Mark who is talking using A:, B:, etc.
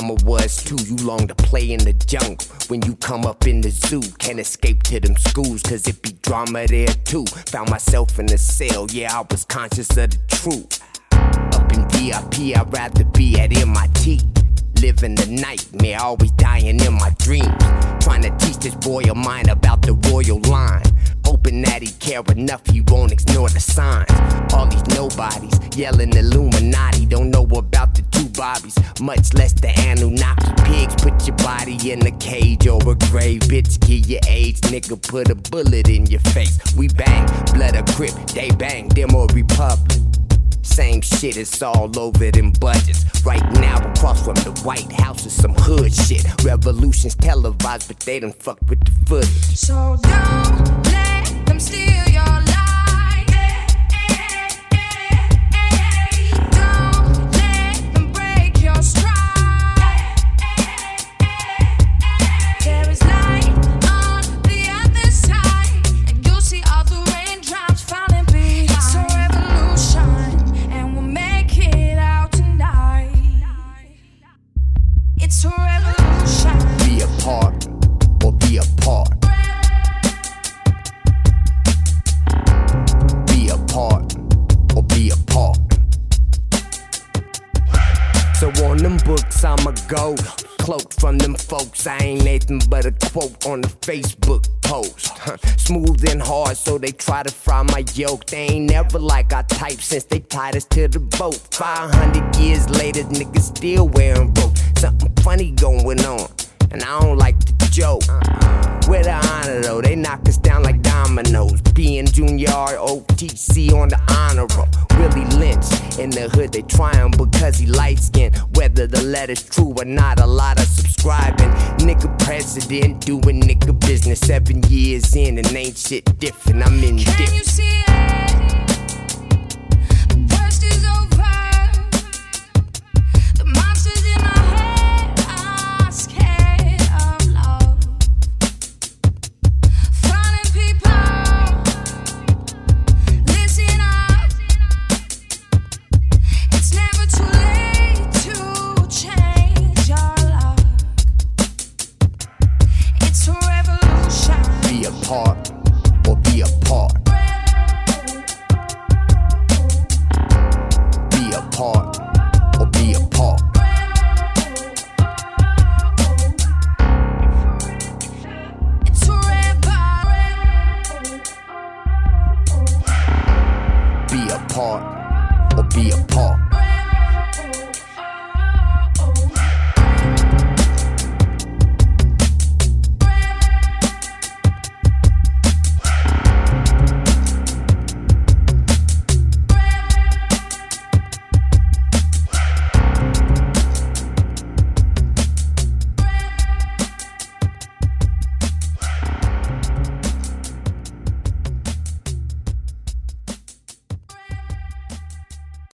A: mama was too. You long to play in the jungle. When you come up in the zoo, can't escape to them schools, cause it be drama there too. Found myself in the cell, yeah, I was conscious of the truth. Up in VIP, I'd rather be at MIT. Living the nightmare, always dying in my dreams. Trying to teach this boy of mine about the royal line. Hoping that he care enough, he won't ignore the signs. All these nobodies yelling Illuminati, don't know about two much less the Anunnaki pigs. Put your body in a cage or a grave, bitch. Give your age, nigga. Put a bullet in your face. We bang, blood a crip, they bang, demo republic. Same shit, it's all over them budgets. Right now, across from the White House is some hood shit. Revolution's televised, but they done fucked with the footage.
B: So don't let them steal
A: Be a part or be a part. Be a part or be a part. So on them books, I'm a go. Cloak from them folks, I ain't anything but a quote on the Facebook post. Smooth and hard, so they try to fry my yoke. They ain't never like I type since they tied us to the boat. 500 years later, niggas still wearing rope. Something funny going on, and I don't like the joke. With the honor though, they knock us down like dominoes. Being junior OTC on the honor roll. Willie Lynch in the hood, they trying because he light skinned. Whether the letter's true or not, a lot of subscribing. Nigga president doing nigga business. Seven years in and ain't shit different. I'm in
B: Can
A: dip.
B: you see it? The worst is over.